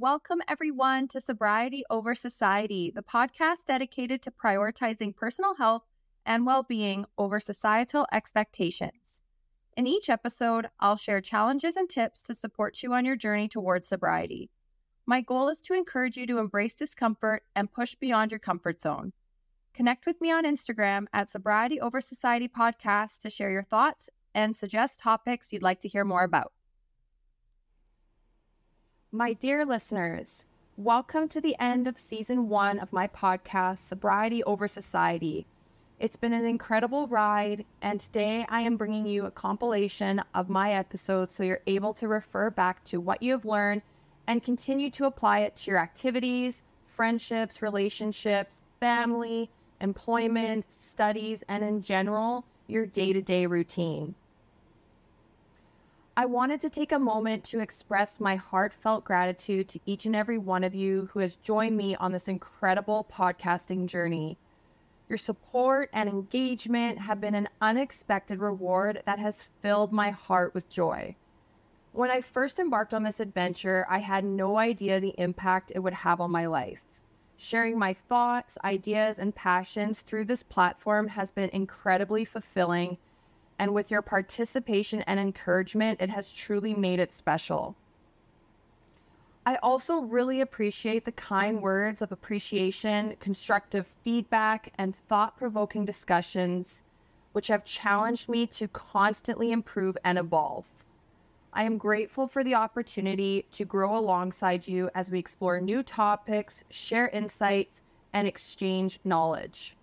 Welcome, everyone, to Sobriety Over Society, the podcast dedicated to prioritizing personal health and well being over societal expectations. In each episode, I'll share challenges and tips to support you on your journey towards sobriety. My goal is to encourage you to embrace discomfort and push beyond your comfort zone. Connect with me on Instagram at Sobriety Over Society Podcast to share your thoughts and suggest topics you'd like to hear more about. My dear listeners, welcome to the end of season one of my podcast, Sobriety Over Society. It's been an incredible ride, and today I am bringing you a compilation of my episodes so you're able to refer back to what you have learned and continue to apply it to your activities, friendships, relationships, family, employment, studies, and in general, your day to day routine. I wanted to take a moment to express my heartfelt gratitude to each and every one of you who has joined me on this incredible podcasting journey. Your support and engagement have been an unexpected reward that has filled my heart with joy. When I first embarked on this adventure, I had no idea the impact it would have on my life. Sharing my thoughts, ideas, and passions through this platform has been incredibly fulfilling and with your participation and encouragement, it has truly made it special. I also really appreciate the kind words of appreciation, constructive feedback, and thought provoking discussions, which have challenged me to constantly improve and evolve. I am grateful for the opportunity to grow alongside you as we explore new topics, share insights, and exchange knowledge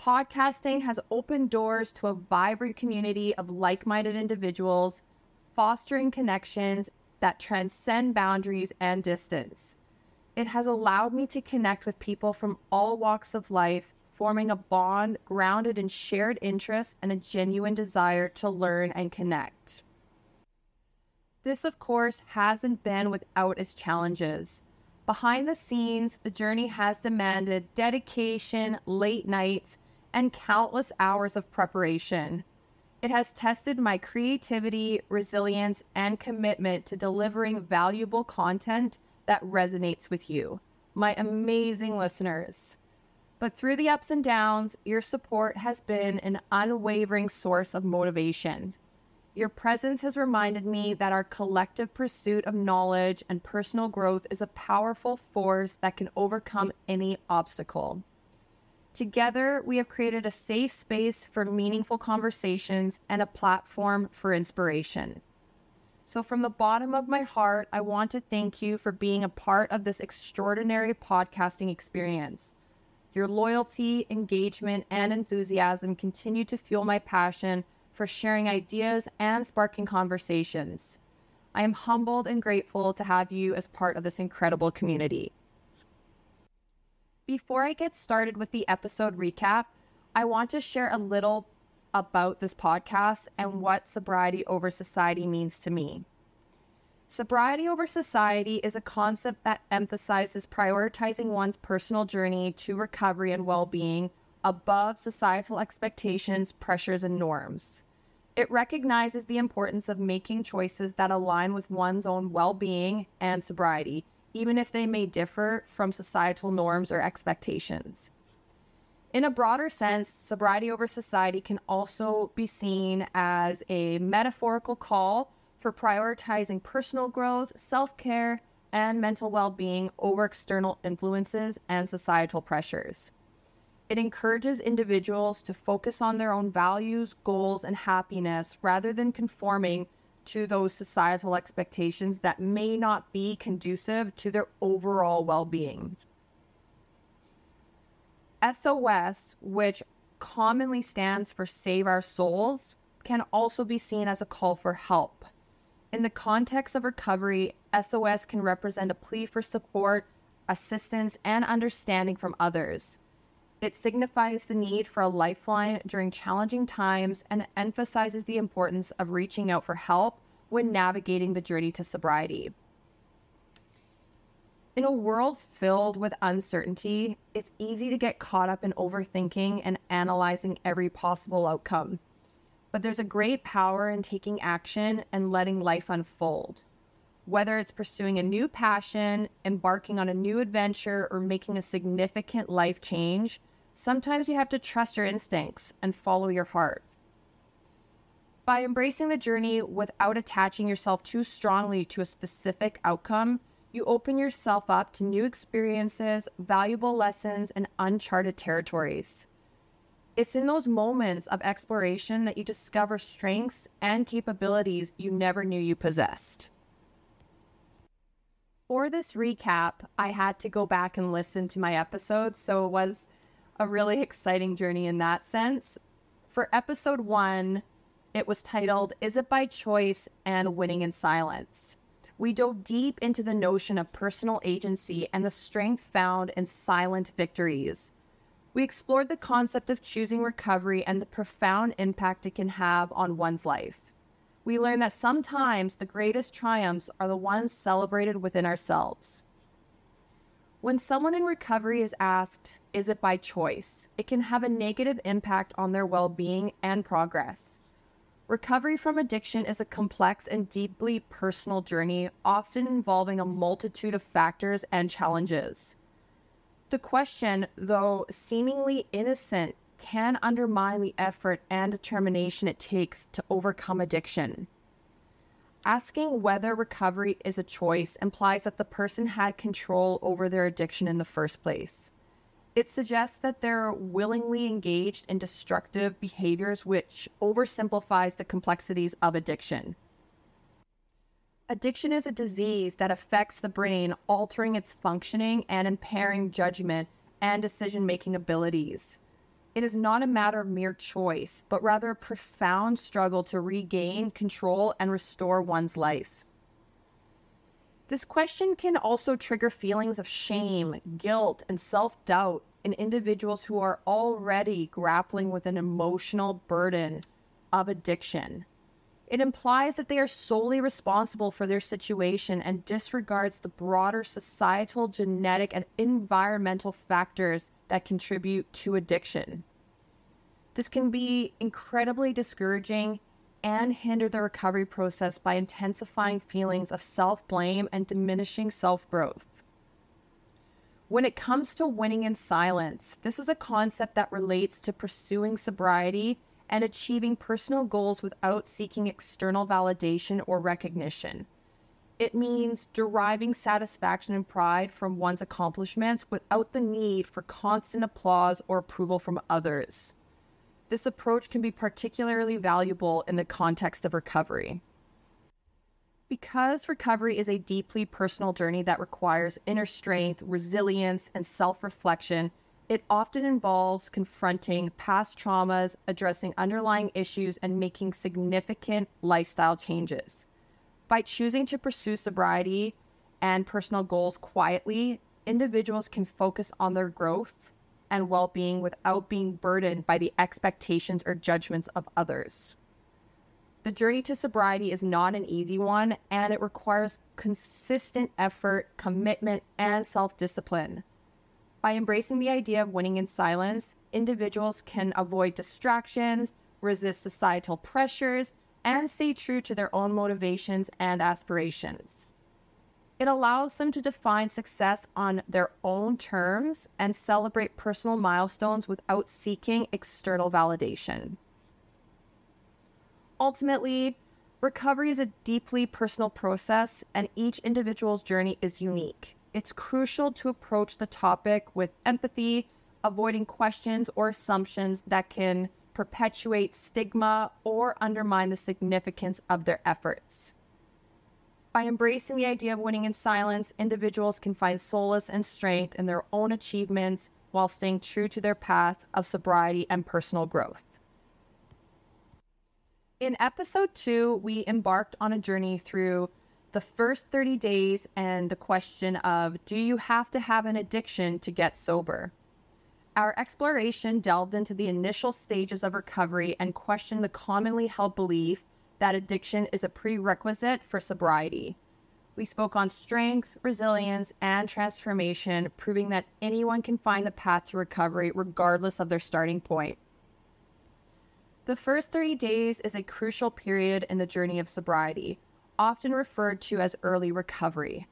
podcasting has opened doors to a vibrant community of like minded individuals, fostering connections that transcend boundaries and distance. It has allowed me to connect with people from all walks of life, forming a bond grounded in shared interests and a genuine desire to learn and connect. This, of course, hasn't been without its challenges. Behind the scenes, the journey has demanded dedication, late nights, and countless hours of preparation. It has tested my creativity, resilience, and commitment to delivering valuable content that resonates with you, my amazing listeners. But through the ups and downs, your support has been an unwavering source of motivation. Your presence has reminded me that our collective pursuit of knowledge and personal growth is a powerful force that can overcome any obstacle. Together, we have created a safe space for meaningful conversations and a platform for inspiration. So, from the bottom of my heart, I want to thank you for being a part of this extraordinary podcasting experience. Your loyalty, engagement, and enthusiasm continue to fuel my passion for sharing ideas and sparking conversations. I am humbled and grateful to have you as part of this incredible community. Before I get started with the episode recap, I want to share a little about this podcast and mm-hmm. what sobriety over society means to me. Sobriety over society is a concept that emphasizes prioritizing one's personal journey to recovery and well being above societal expectations, pressures, and norms. It recognizes the importance of making choices that align with one's own well being and sobriety, even if they may differ from societal norms or expectations. In a broader sense, sobriety over society can also be seen as a metaphorical call for prioritizing personal growth, self care, and mental well being over external influences and societal pressures. It encourages individuals to focus on their own values, goals, and happiness rather than conforming to those societal expectations that may not be conducive to their overall well being. SOS, which commonly stands for Save Our Souls, can also be seen as a call for help. In the context of recovery, SOS can represent a plea for support, assistance, and understanding from others. It signifies the need for a lifeline during challenging times and emphasizes the importance of reaching out for help when navigating the journey to sobriety. In a world filled with uncertainty, it's easy to get caught up in overthinking and analyzing every possible outcome. But there's a great power in taking action and letting life unfold. Whether it's pursuing a new passion, embarking on a new adventure, or making a significant life change, sometimes you have to trust your instincts and follow your heart. By embracing the journey without attaching yourself too strongly to a specific outcome, you open yourself up to new experiences, valuable lessons, and uncharted territories. It's in those moments of exploration that you discover strengths and capabilities you never knew you possessed. For this recap, I had to go back and listen to my episodes, so it was a really exciting journey in that sense. For episode one, it was titled Is It By Choice and Winning in Silence? We dove deep into the notion of personal agency and the strength found in silent victories. We explored the concept of choosing recovery and the profound impact it can have on one's life. We learned that sometimes the greatest triumphs are the ones celebrated within ourselves. When someone in recovery is asked, Is it by choice? it can have a negative impact on their well being and progress. Recovery from addiction is a complex and deeply personal journey, often involving a multitude of factors and challenges. The question, though seemingly innocent, can undermine the effort and determination it takes to overcome addiction. Asking whether recovery is a choice implies that the person had control over their addiction in the first place. It suggests that they're willingly engaged in destructive behaviors, which oversimplifies the complexities of addiction. Addiction is a disease that affects the brain, altering its functioning and impairing judgment and decision making abilities. It is not a matter of mere choice, but rather a profound struggle to regain control and restore one's life. This question can also trigger feelings of shame, guilt, and self doubt in individuals who are already grappling with an emotional burden of addiction. It implies that they are solely responsible for their situation and disregards the broader societal, genetic, and environmental factors that contribute to addiction. This can be incredibly discouraging and hinder the recovery process by intensifying feelings of self blame and diminishing self growth. When it comes to winning in silence, this is a concept that relates to pursuing sobriety and achieving personal goals without seeking external validation or recognition. It means deriving satisfaction and pride from one's accomplishments without the need for constant applause or approval from others. This approach can be particularly valuable in the context of recovery. Because recovery is a deeply personal journey that requires inner strength, resilience, and self reflection, it often involves confronting past traumas, addressing underlying issues, and making significant lifestyle changes. By choosing to pursue sobriety and personal goals quietly, individuals can focus on their growth and well being without being burdened by the expectations or judgments of others. The journey to sobriety is not an easy one, and it requires consistent effort, commitment, and self discipline. By embracing the idea of winning in silence, individuals can avoid distractions, resist societal pressures, and stay true to their own motivations and aspirations. It allows them to define success on their own terms and celebrate personal milestones without seeking external validation. Ultimately, recovery is a deeply personal process, and each individual's journey is unique. It's crucial to approach the topic with empathy, avoiding questions or assumptions that can perpetuate stigma or undermine the significance of their efforts. By embracing the idea of winning in silence, individuals can find solace and strength in their own achievements while staying true to their path of sobriety and personal growth. In episode two, we embarked on a journey through the first 30 days and the question of do you have to have an addiction to get sober? Our exploration delved into the initial stages of recovery and questioned the commonly held belief that addiction is a prerequisite for sobriety. We spoke on strength, resilience, and transformation, proving that anyone can find the path to recovery regardless of their starting point. The first 30 days is a crucial period in the journey of sobriety. often referred to as early recovery.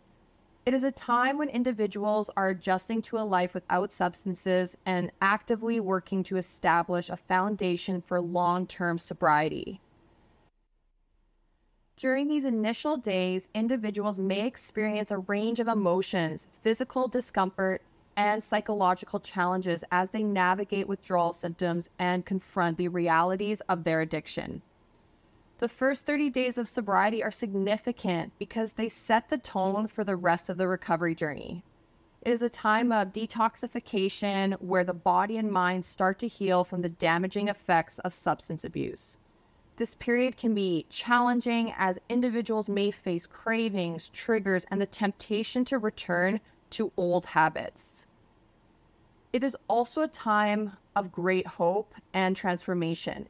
It is a time when individuals are adjusting to a life without substances and actively working to establish a foundation for long term sobriety. During these initial days, individuals may experience a range of emotions, physical discomfort, and psychological challenges as they navigate withdrawal symptoms and confront the realities of their addiction. The first 30 days of sobriety are significant because they set the tone for the rest of the recovery journey. It is a time of detoxification where the body and mind start to heal from the damaging effects of substance abuse. This period can be challenging as individuals may face cravings, triggers, and the temptation to return to old habits. It is also a time of great hope and transformation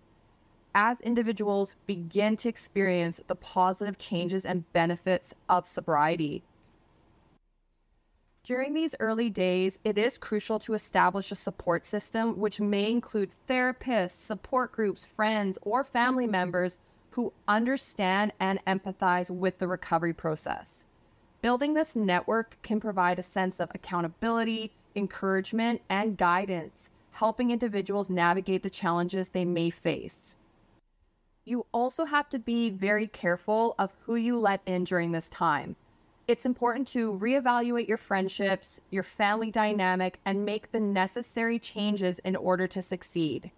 as individuals begin to experience the positive changes and benefits of sobriety. During these early days, it is crucial to establish a support system, which may include therapists, support groups, friends, or family members who understand and empathize with the recovery process. Building this network can provide a sense of accountability, encouragement, and guidance, helping individuals navigate the challenges they may face you also have to be very careful of who you let in during this time. It's important to reevaluate your friendships, your family dynamic, and make the necessary changes in order to succeed.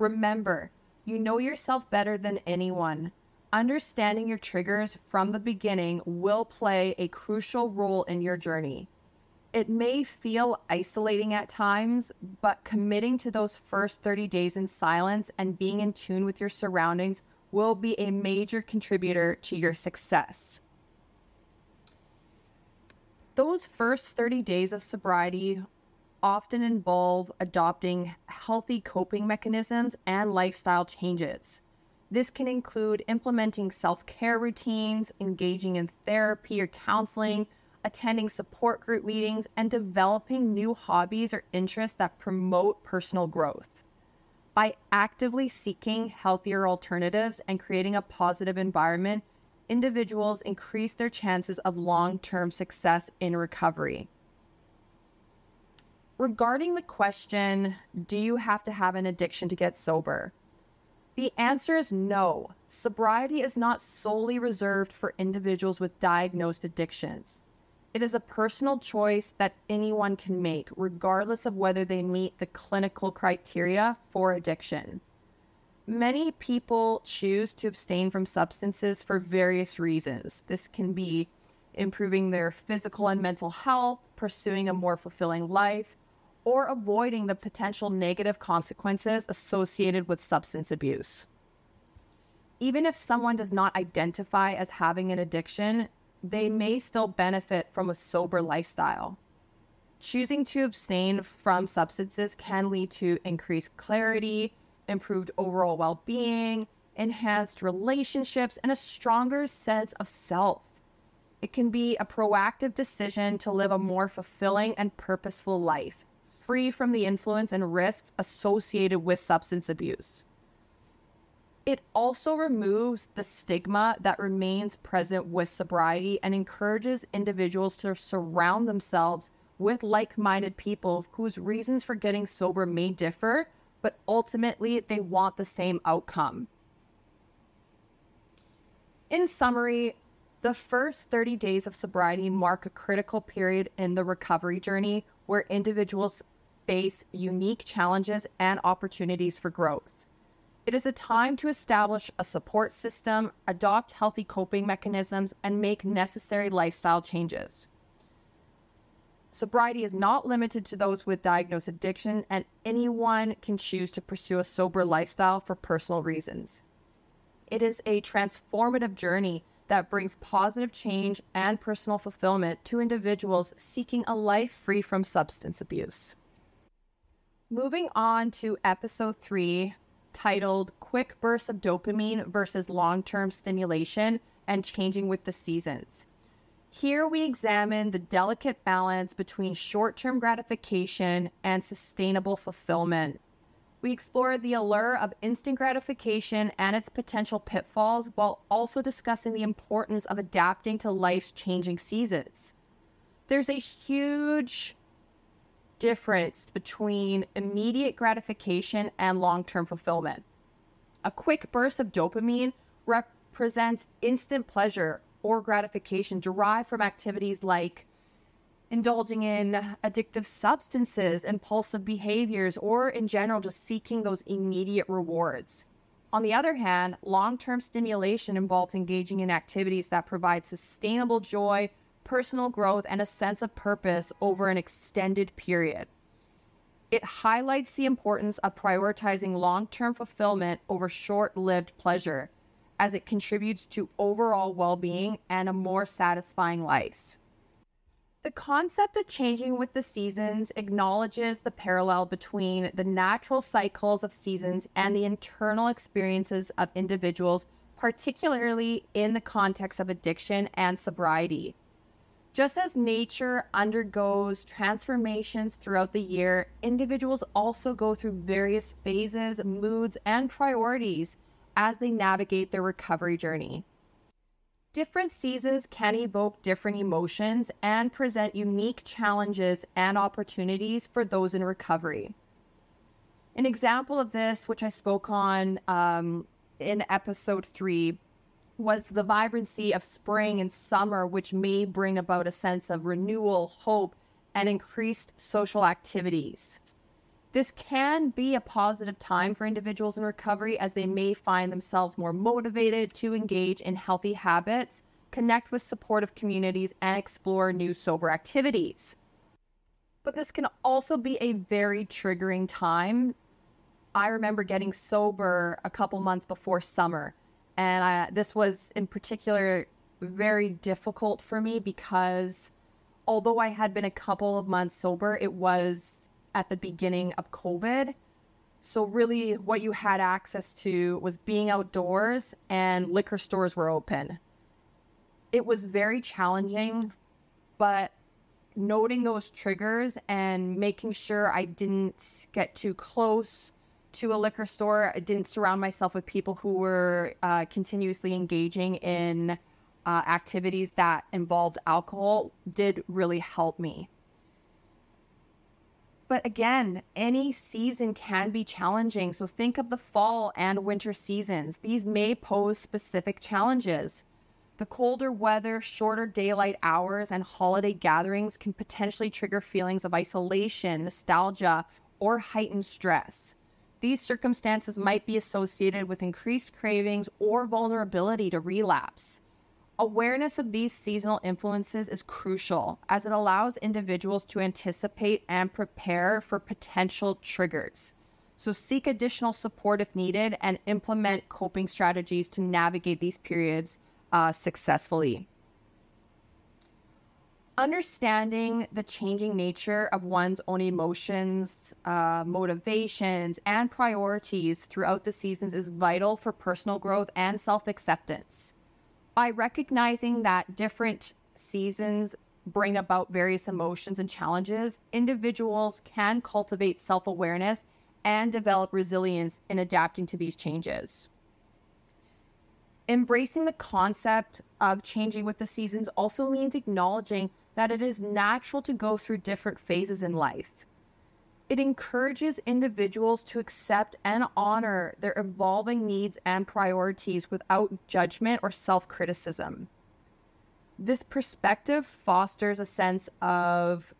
Remember, you know yourself better than anyone. Understanding your triggers from the beginning will play a crucial role in your journey. It may feel isolating at times, but committing to those first 30 days in silence and being in tune with your surroundings will be a major contributor to your success. Those first 30 days of sobriety often involve adopting healthy coping mechanisms and lifestyle changes. This can include implementing self care routines, engaging in therapy or counseling attending support group meetings, and developing new hobbies or interests that promote personal growth. By actively seeking healthier alternatives and creating a positive environment, individuals increase their chances of long term success in recovery. Regarding the question, do you have to have an addiction to get sober? The answer is no. Sobriety is not solely reserved for individuals with diagnosed addictions. It is a personal choice that anyone can make, regardless of whether they meet the clinical criteria for addiction. Many people choose to abstain from substances for various reasons. This can be improving their physical and mental health, pursuing a more fulfilling life, or avoiding the potential negative consequences associated with substance abuse. Even if someone does not identify as having an addiction, they may still benefit from a sober lifestyle. Choosing to abstain from substances can lead to increased clarity, improved overall well being, enhanced relationships, and a stronger sense of self. It can be a proactive decision to live a more fulfilling and purposeful life, free from the influence and risks associated with substance abuse. It also removes the stigma that remains present with sobriety and encourages individuals to surround themselves with like minded people whose reasons for getting sober may differ, but ultimately they want the same outcome. In summary, the first 30 days of sobriety mark a critical period in the recovery journey where individuals face unique challenges and opportunities for growth. It is a time to establish a support system, adopt healthy coping mechanisms, and make necessary lifestyle changes. Sobriety is not limited to those with diagnosed addiction, and anyone can choose to pursue a sober lifestyle for personal reasons. It is a transformative journey that brings positive change and personal fulfillment to individuals seeking a life free from substance abuse. Moving on to episode three titled Quick Bursts of Dopamine versus Long Term Stimulation and Changing with the Seasons. Here we examine the delicate balance between short term gratification and sustainable fulfillment. We explore the allure of instant gratification and its potential pitfalls while also discussing the importance of adapting to life's changing seasons. There's a huge difference between immediate gratification and long term fulfillment. A quick burst of dopamine represents instant pleasure or gratification derived from activities like indulging in addictive substances, impulsive behaviors, or in general, just seeking those immediate rewards. On the other hand, long term stimulation involves engaging in activities that provide sustainable joy, personal growth, and a sense of purpose over an extended period. It highlights the importance of prioritizing long term fulfillment over short lived pleasure, as it contributes to overall well being and a more satisfying life. The concept of changing with the seasons acknowledges the parallel between the natural cycles of seasons and the internal experiences of individuals, particularly in the context of addiction and sobriety. Just as nature undergoes transformations throughout the year, individuals also go through various phases, moods, and priorities as they navigate their recovery journey. Different seasons can evoke different emotions and present unique challenges and opportunities for those in recovery. An example of this, which I spoke on um, in episode three, was the vibrancy of spring and summer, which may bring about a sense of renewal, hope, and increased social activities. This can be a positive time for individuals in recovery as they may find themselves more motivated to engage in healthy habits, connect with supportive communities, and explore new sober activities. But this can also be a very triggering time. I remember getting sober a couple months before summer, and I, this was in particular very difficult for me because although I had been a couple of months sober, it was at the beginning of COVID. So, really, what you had access to was being outdoors and liquor stores were open. It was very challenging, but noting those triggers and making sure I didn't get too close to a liquor store, I didn't surround myself with people who were uh, continuously engaging in uh, activities that involved alcohol, did really help me. But again, any season can be challenging. So think of the fall and winter seasons. These may pose specific challenges. The colder weather, shorter daylight hours, and holiday gatherings can potentially trigger feelings of isolation, nostalgia, or heightened stress. These circumstances might be associated with increased cravings or vulnerability to relapse. Awareness of these seasonal influences is crucial as it allows individuals to anticipate and prepare for potential triggers. So, seek additional support if needed and implement coping strategies to navigate these periods uh, successfully. Understanding the changing nature of one's own emotions, uh, motivations, and priorities throughout the seasons is vital for personal growth and self acceptance by recognizing mm. that different seasons bring about various emotions and challenges, individuals can cultivate self awareness and develop resilience in adapting to these changes. Embracing the concept of changing with the seasons also means acknowledging that it is natural to go through different phases in life. It encourages individuals to accept and honor their evolving needs and priorities without judgment or self criticism. This perspective fosters a sense of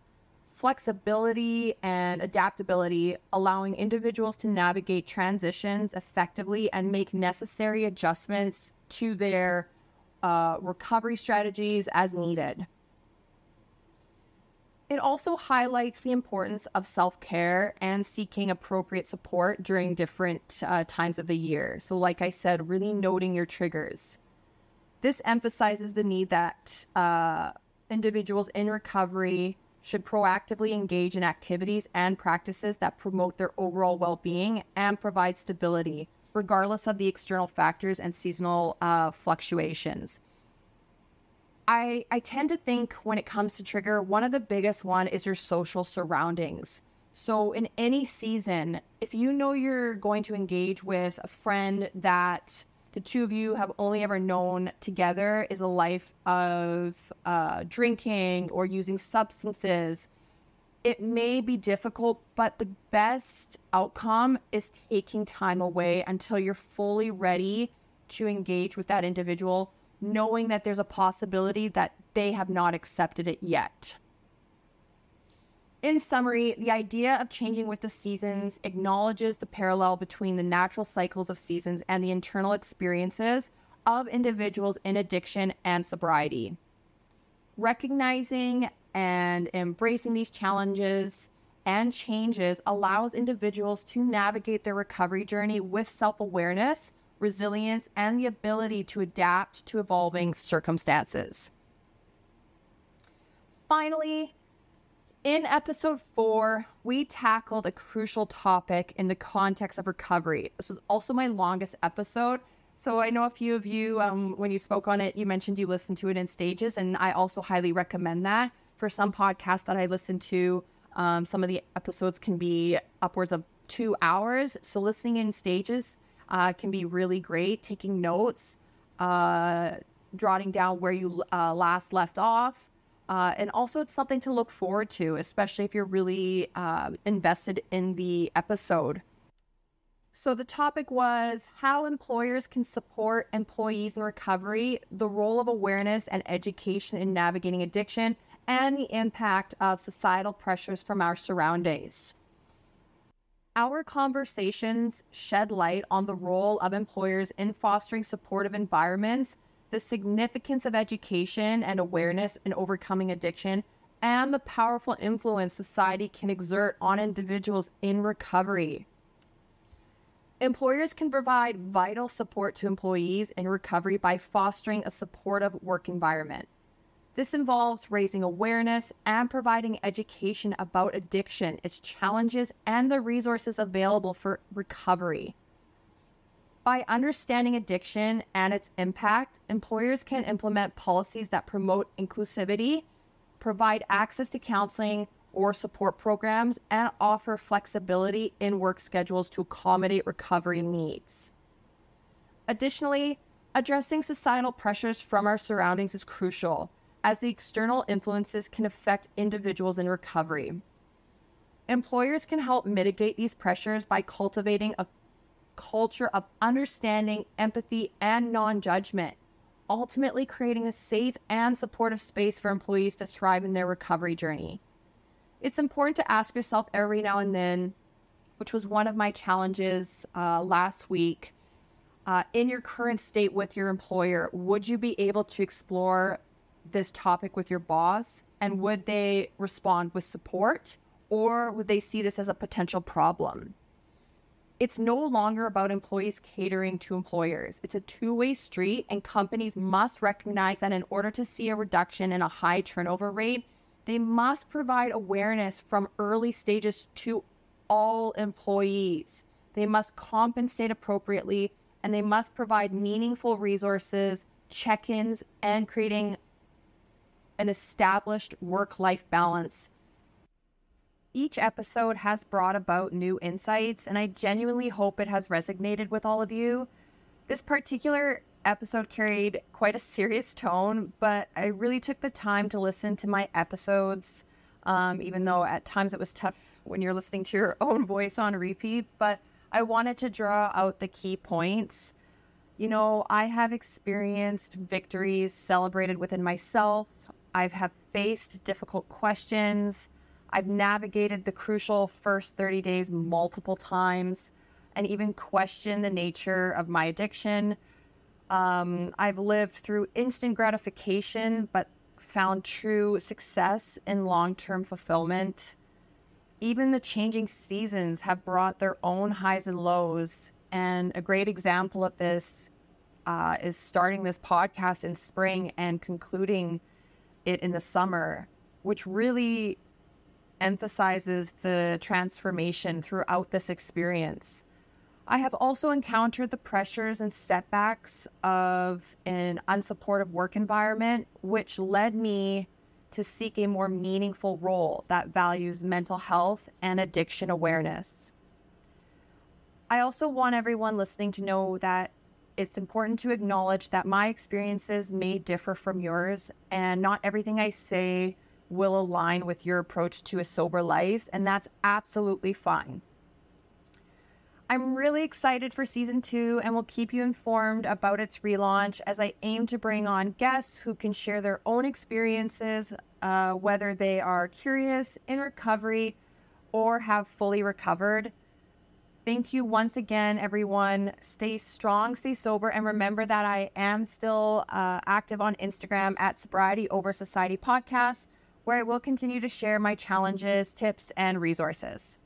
flexibility and adaptability, allowing individuals to navigate transitions effectively and make necessary adjustments to their uh, recovery strategies as needed. It also highlights the importance of self care and seeking appropriate support during different uh, times of the year. So, like I said, really noting your triggers. This emphasizes the need that uh, individuals in recovery should proactively engage in activities and practices that promote their overall well being and provide stability, regardless of the external factors and seasonal uh, fluctuations. I, I tend to think when it comes to trigger, one of the biggest one is your social surroundings. So, in any season, if you know you're going to engage with a friend that the two of you have only ever known together is a life of uh, drinking or using substances, it may be difficult, but the best outcome is taking time away until you're fully ready to engage with that individual, knowing that there's a possibility that they have not accepted it yet. In summary, the idea of changing with the seasons acknowledges the parallel between the natural cycles of seasons and the internal experiences of individuals in addiction and sobriety. Recognizing and embracing these challenges and changes allows individuals to navigate their recovery journey with self awareness, resilience, and the ability to adapt to evolving circumstances. Finally, in episode four, we tackled a crucial topic in the context of recovery. This was also my longest episode. So I know a few of you, um, when you spoke on it, you mentioned you listened to it in stages, and I also highly recommend that. For some podcasts that I listen to, um, some of the episodes can be upwards of two hours. So listening in stages uh, can be really great. Taking notes, uh, jotting down where you uh, last left off, uh, and also, it's something to look forward to, especially if you're really um, invested in the episode. So, the topic was how employers can support employees in recovery, the role of awareness and education in navigating addiction, and the impact of societal pressures from our surroundings. Our conversations shed light on the role of employers in fostering supportive environments the significance of education and awareness in overcoming addiction, and the powerful influence society can exert on individuals in recovery. Employers can provide vital support to employees in recovery by fostering a supportive work environment. This involves raising awareness and providing education about addiction, its challenges, and the resources available for recovery. By understanding addiction and its impact, employers can implement policies that promote inclusivity, provide access to counseling or support programs, and offer flexibility in work schedules to accommodate recovery needs. Additionally, addressing societal pressures from our surroundings is crucial, as the external influences can affect individuals in recovery. Employers can help mitigate these pressures by cultivating a culture of understanding, empathy, and non judgment, ultimately creating a safe and supportive space for employees to thrive in their recovery journey. It's important to ask yourself every now and then, which was one of my challenges uh, last week. Uh, in your current state with your employer, would you be able to explore this topic with your boss? And mm-hmm. would they respond with support? Or would they see this as a potential problem? it's no longer about employees catering to employers. It's a two way street, and companies must recognize that in order to see a reduction in a high turnover rate, they must provide awareness from early stages to all employees. They must compensate appropriately, and they must provide meaningful resources, check ins, and creating an established work life balance each episode has brought about new insights, and I genuinely hope it has resonated with all of you. This particular episode carried quite a serious tone, but I really took the time to listen to my episodes, um, even though at times it was tough when you're listening to your own voice on repeat. But I wanted to draw out the key points. You know, I have experienced victories celebrated within myself. I've have faced difficult questions I've navigated the crucial first 30 days multiple times and even questioned the nature of my addiction. Um, I've lived through instant gratification, but found true success in long term fulfillment. Even the changing seasons have brought their own highs and lows. And a great example of this uh, is starting this podcast in spring and concluding it in the summer, which really emphasizes the transformation throughout this experience. I have also encountered the pressures and setbacks of an unsupportive work environment, which led me to seek a more meaningful role that values mental health and addiction awareness. I also want everyone listening to know that it's important to acknowledge that my experiences may differ from yours, and not everything I say will align with your approach to a sober life, and that's absolutely fine. I'm really excited for season two and will keep you informed about its relaunch as I aim to bring on guests who can share their own experiences, uh, whether they are curious, in recovery, or have fully recovered. Thank you once again, everyone. Stay strong, stay sober, and remember that I am still uh, active on Instagram at Sobriety Over Society Podcast, where I will continue to share my challenges, tips, and resources.